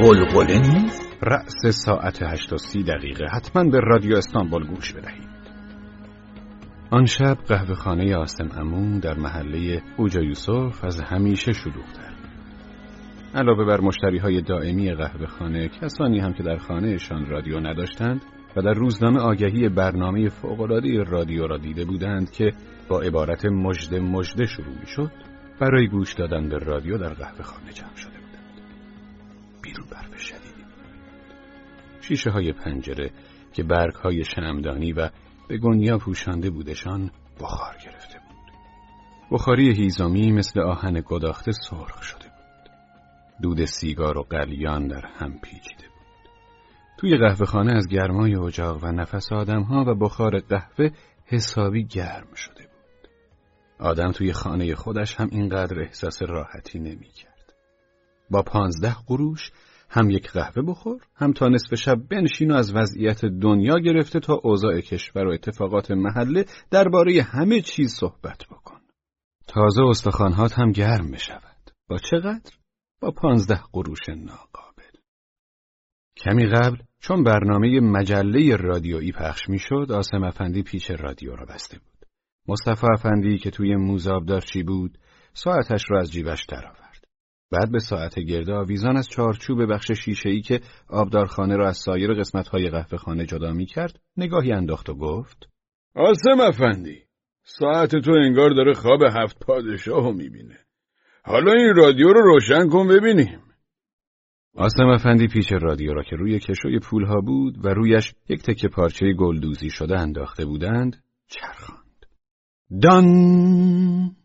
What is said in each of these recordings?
قلقله نیست؟ رأس ساعت هشت و سی دقیقه. حتما به رادیو استانبول گوش بدهید. آن شب قهوه خانه آسم امون در محله اوجا یوسف از همیشه شلوغتر. علاوه بر مشتری های دائمی قهوه خانه کسانی هم که در خانهشان رادیو نداشتند و در روزنامه آگهی برنامه فوقالعاده رادیو را دیده بودند که با عبارت مجد مجده شروع می شد برای گوش دادن به رادیو در قهوه خانه جمع شده بیرون برف شدیدی شیشه های پنجره که برگ های شمدانی و به گنیا پوشانده بودشان بخار گرفته بود. بخاری هیزامی مثل آهن گداخته سرخ شده بود. دود سیگار و قلیان در هم پیچیده بود. توی قهوه خانه از گرمای اجاق و نفس آدمها و بخار قهوه حسابی گرم شده بود. آدم توی خانه خودش هم اینقدر احساس راحتی نمی کرد. با پانزده قروش هم یک قهوه بخور هم تا نصف شب بنشین و از وضعیت دنیا گرفته تا اوضاع کشور و اتفاقات محله درباره همه چیز صحبت بکن. تازه استخوانهات هم گرم شود با چقدر؟ با پانزده قروش ناقابل. کمی قبل چون برنامه مجله رادیویی پخش می‌شد آسم افندی پیچ رادیو را بسته بود. مصطفی افندی که توی موزابدارچی بود ساعتش را از جیبش درآورد. بعد به ساعت گرده آویزان از چارچوب بخش شیشه‌ای که آبدارخانه را از سایر قسمت‌های قهوه خانه جدا می کرد نگاهی انداخت و گفت آسم افندی ساعت تو انگار داره خواب هفت پادشاه می می‌بینه. حالا این رادیو رو روشن کن ببینیم. آسم افندی پیش رادیو را که روی کشوی پولها بود و رویش یک تکه پارچه گلدوزی شده انداخته بودند چرخاند. دان!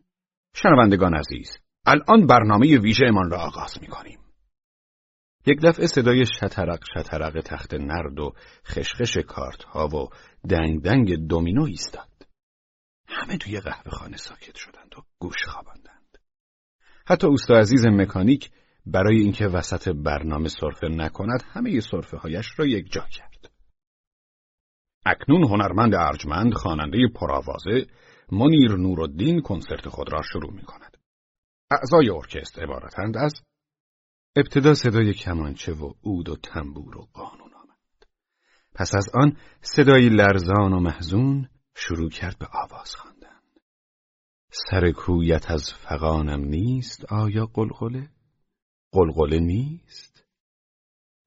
شنوندگان عزیز الان برنامه ویژهمان را آغاز می کنیم. یک دفعه صدای شترق شترق تخت نرد و خشخش کارت ها و دنگ دنگ دومینو ایستاد. همه توی قهوه خانه ساکت شدند و گوش خواباندند. حتی اوستا عزیز مکانیک برای اینکه وسط برنامه سرفه نکند همه سرفه هایش را یک جا کرد. اکنون هنرمند ارجمند خواننده پرآوازه منیر نورالدین کنسرت خود را شروع می کند. اعضای ارکستر عبارتند از ابتدا صدای کمانچه و عود و تنبور و قانون آمد. پس از آن صدای لرزان و محزون شروع کرد به آواز خواندن. سر کویت از فقانم نیست آیا قلقله؟ قلقله نیست؟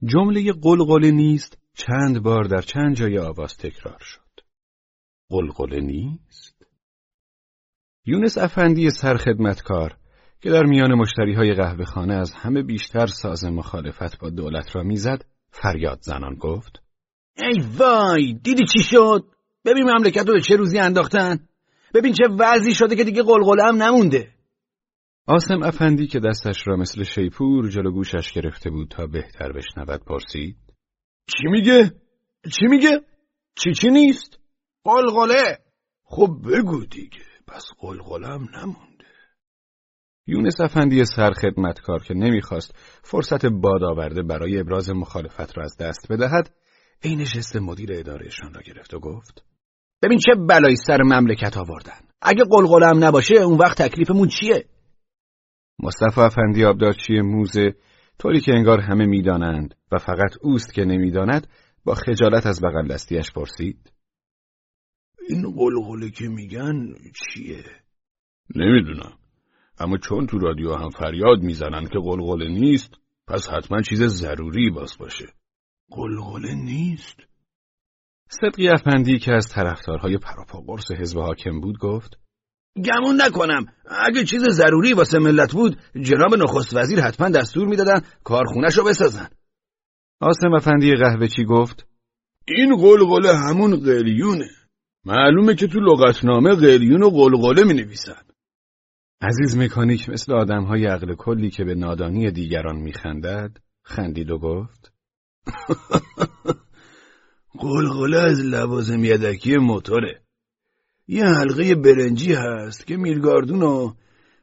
جمله قلقله نیست چند بار در چند جای آواز تکرار شد. قلقله نیست؟ یونس افندی سرخدمتکار که در میان مشتری های قهوه خانه از همه بیشتر ساز مخالفت با دولت را می‌زد فریاد زنان گفت ای وای دیدی چی شد ببین مملکت رو به چه روزی انداختن ببین چه وضعی شده که دیگه قلقله هم نمونده آسم افندی که دستش را مثل شیپور جلو گوشش گرفته بود تا بهتر بشنود پرسید چی میگه؟ چی میگه؟ چی چی نیست؟ قلقله خب بگو دیگه پس قلقله هم نمون یونس افندی سرخدمتکار که نمی‌خواست فرصت باد آورده برای ابراز مخالفت را از دست بدهد عین جست مدیر ادارهشان را گرفت و گفت ببین چه بلایی سر مملکت آوردن. اگه قلقلم نباشه اون وقت تکلیفمون چیه؟ مصطفی افندی آبدارچی موزه طوری که انگار همه می‌دانند و فقط اوست که نمی‌داند با خجالت از بغل دستیش پرسید. این قلقله که میگن چیه؟ نمی‌دونم. اما چون تو رادیو هم فریاد می‌زنن که قلقله نیست پس حتما چیز ضروری باز باشه. قلقله نیست؟ صدقی افندی که از طرفدارهای پراپا قرص حزب حاکم بود گفت گمون نکنم. اگه چیز ضروری واسه ملت بود جناب نخست وزیر حتما دستور می‌دادن کارخونش رو بسازن. آسم افندی قهوه چی گفت؟ این قلقله همون قلیونه. معلومه که تو لغتنامه قلیون و قلقله می نویسن عزیز مکانیک مثل های عقل کلی که به نادانی دیگران میخندد خندید و گفت قلقله از لوازم یدکی موتوره. یه حلقه برنجی هست که میرگاردون رو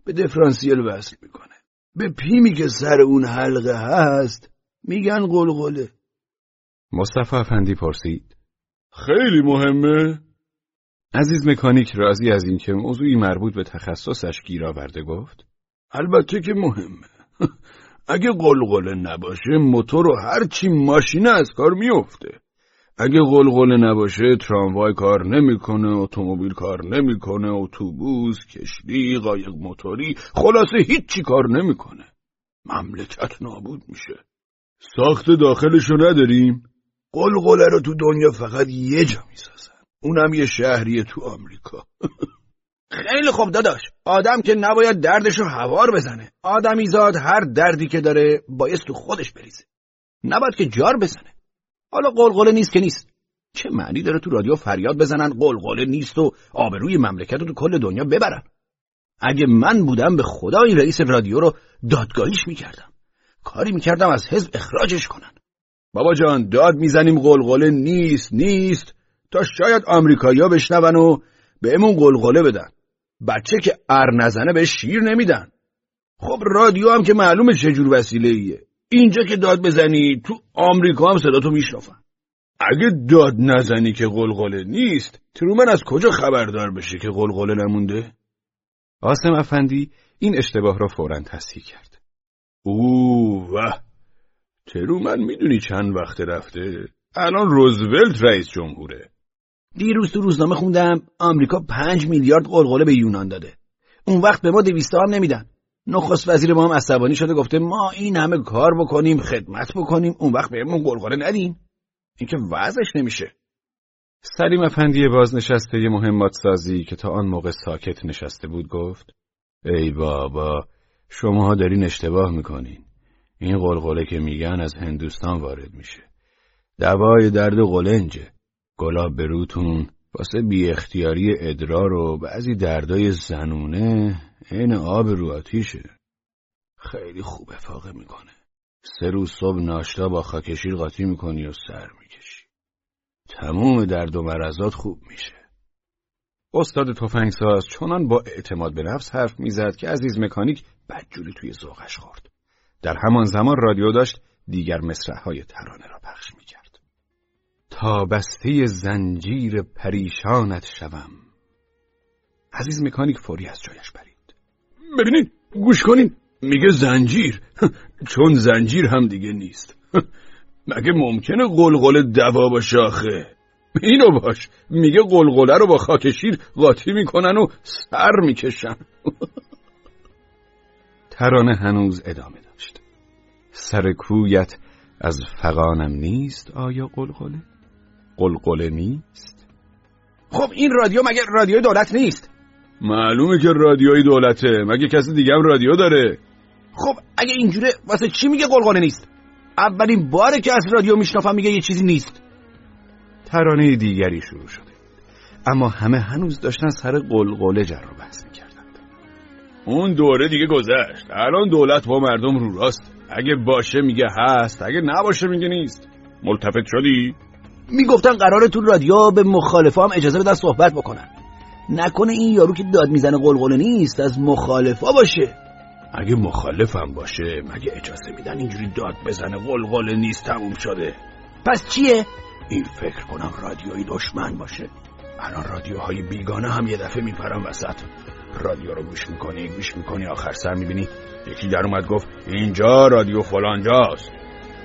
به دفرانسیل وصل می‌کنه. به پیمی که سر اون حلقه هست میگن قلقله مصطفی افندی پرسید خیلی مهمه؟ عزیز مکانیک راضی از اینکه موضوعی مربوط به تخصصش گیر آورده گفت البته که مهمه. اگه قلقله نباشه موتور و هرچی ماشینه از کار میفته اگه قلقله نباشه تراموای کار نمی‌کنه اتومبیل کار نمی‌کنه اتوبوس کشتی قایق موتوری خلاصه هیچی کار نمی‌کنه. مملکت نابود میشه. ساخت داخلشو نداریم. قلقله رو تو دنیا فقط یه جا می‌سازن. اونم یه شهریه تو آمریکا. خیلی خوب داداش. آدم که نباید دردشو هوار بزنه. آدمیزاد هر دردی که داره باید تو خودش بریزه. نباید که جار بزنه. حالا قلقله نیست که نیست. چه معنی داره تو رادیو فریاد بزنن قلقله نیست و آبروی مملکت رو تو کل دنیا ببرن؟ اگه من بودم به خدا این رئیس رادیو رو دادگاهیش می‌کردم. کاری می‌کردم از حزب اخراجش کنن. بابا جان داد می‌زنیم قلقله نیست نیست. تا شاید آمریکایی‌ها بشنون و بهمون قلقله بدن بچه که ار نزنه به شیر نمیدن خب رادیو هم که معلومه چجور وسیله ایه اینجا که داد بزنی تو آمریکا هم صدا تو میشنفن اگه داد نزنی که قلقله نیست ترومن از کجا خبردار بشه که قلقله نمونده؟ آسم افندی این اشتباه را فورا تصحیح کرد. اوه و ترومن می‌دونی چند وقت رفته؟ الان روزولت رئیس جمهوره. دیروز تو روزنامه خوندم آمریکا پنج میلیارد قلقله به یونان داده. اون وقت به ما دویست هم نمیدن. نخست وزیر ما هم عصبانی شده گفته ما این همه کار بکنیم خدمت بکنیم اون وقت بهمون قلقله ندیم. این که وضعش نمیشه. سلیم افندی بازنشسته مهمات سازی که تا آن موقع ساکت نشسته بود گفت ای بابا شماها دارین اشتباه می‌کنین. این قلقله که میگن از هندوستان وارد میشه. دوای درد قلنجه. گلاب به روتون واسه بی اختیاری ادرار و بعضی دردای زنونه عین آب رو آتیشه. خیلی خوب افاقه می‌کنه. سه روز صبح ناشتا با خاکشیر قاطی می‌کنی و سر می‌کشی. تموم درد و مرزات خوب میشه. استاد تفنگساز چنان با اعتماد به نفس حرف می‌زد که عزیز مکانیک بدجوری توی ذوقش خورد. در همان زمان رادیو داشت دیگر های ترانه را. تا بسته زنجیر پریشانت شوم. عزیز مکانیک فوری از جایش برید. ببینید گوش کنین میگه زنجیر. چون زنجیر هم دیگه نیست. مگه ممکنه قلقل دوا باشه آخه؟ اینو باش. میگه قلقله رو با خاکشیر قاطی می‌کنن و سر می‌کشن. ترانه هنوز ادامه داشت. سر کویت از فقانم نیست آیا قلقله؟ قلقله نیست؟ خب این رادیو مگه رادیوی دولت نیست؟ معلومه که رادیوی دولته. مگه کسی دیگه هم رادیو داره؟ خب اگه اینجوره واسه چی میگه قلقله نیست؟ اولین باره که از رادیو میشنافم میگه یه چیزی نیست. ترانه دیگری شروع شده. اما همه هنوز داشتن سر قلقله جر رو بحث می‌کردند. اون دوره دیگه گذشت. الان دولت با مردم رو راست. اگه باشه میگه هست اگه نباشه میگه نیست. ملتفت شدی؟ می‌گفتن قراره تو رادیو به مخالفا هم اجازه بدن صحبت بکنن. نکنه این یارو که داد می‌زنه قلقله نیست از مخالفا باشه. اگه مخالفم باشه مگه اجازه میدن اینجوری داد بزنه قلقله نیست تموم شده. پس چیه؟ این فکر کنم رادیوی دشمن باشه. الان رادیوهای بیگانه هم یه دفعه میپرن وسط. رادیو رو گوش می‌کنی گوش می‌کنی آخر سر می‌بینی. یکی در اومد گفت اینجا رادیو فلانجاست.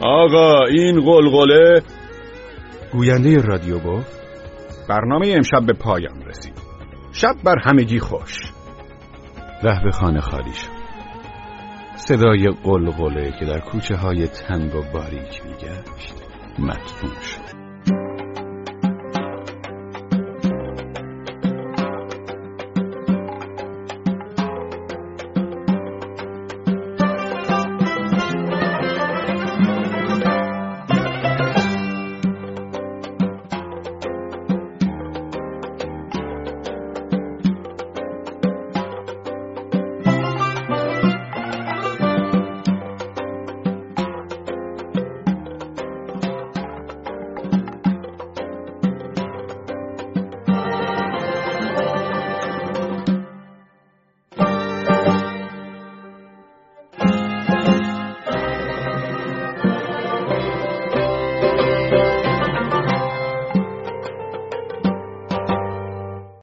آقا این قلقله گوینده رادیو گفت برنامه امشب به پایان رسید. شب بر همگی خوش. به خانه خالی شد. صدای قلقله که در کوچه های تنگ و باریک میگشت مدفون شد.